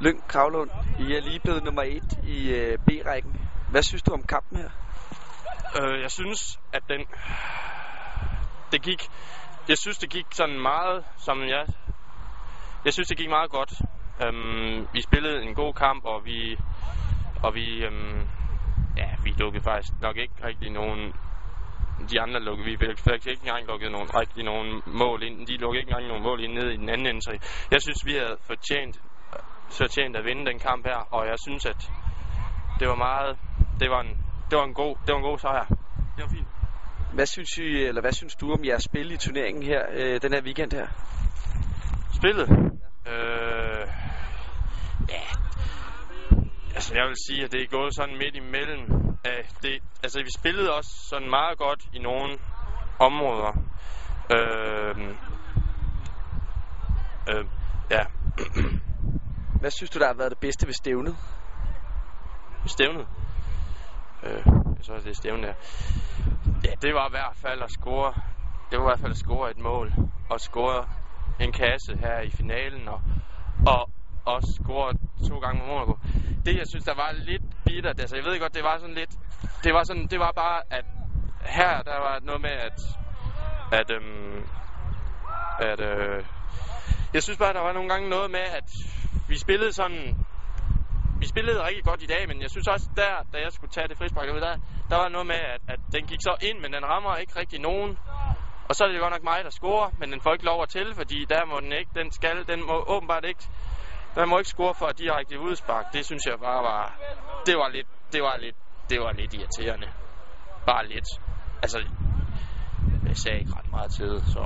Lyng Kravlund, I er lige blevet nummer 1 i øh, B-rækken. Hvad synes du om kampen her? Øh, jeg synes, at den... Det gik... Jeg synes, det gik sådan meget, som jeg... Jeg synes, det gik meget godt. Øhm, vi spillede en god kamp, og vi... Og vi... Øhm, ja, vi lukkede faktisk nok ikke rigtig nogen... De andre lukkede, vi fik faktisk ikke engang lukket nogen, rigtig nogen mål ind. De lukkede ikke engang nogen mål ind ned i den anden ende. Så jeg synes, vi havde fortjent, fortjent at vinde den kamp her, og jeg synes, at det var meget... Det var en, det var en god, det var en god sejr. Det var fint. Hvad synes, I, eller hvad synes du om jeres spil i turneringen her, øh, den her weekend her? Spillet? Øh, ja. Altså, jeg vil sige, at det er gået sådan midt imellem. Øh, det, altså, vi spillede også sådan meget godt i nogle områder. Øh, øh, ja. Hvad synes du, der har været det bedste ved stævnet? Stævnet? Øh, jeg tror, det er stævnet der. Ja, det var i hvert fald at score. Det var i hvert fald at score et mål. Og score en kasse her i finalen. Og, og, også score to gange mod Monaco. Det, jeg synes, der var lidt bittert. Altså, jeg ved godt, det var sådan lidt... Det var, sådan, det var bare, at her, der var noget med, at... At, øhm, at øh, jeg synes bare, der var nogle gange noget med, at vi spillede sådan vi spillede rigtig godt i dag, men jeg synes også der, da jeg skulle tage det frispark, der, der var noget med, at, at den gik så ind, men den rammer ikke rigtig nogen. Og så er det godt nok mig, der scorer, men den får ikke lov at tælle, fordi der må den ikke, den skal, den må åbenbart ikke, den må ikke score for direkte udspark. Det synes jeg bare var, det var lidt, det var lidt, det var lidt irriterende. Bare lidt. Altså, jeg sagde ikke ret meget tid, så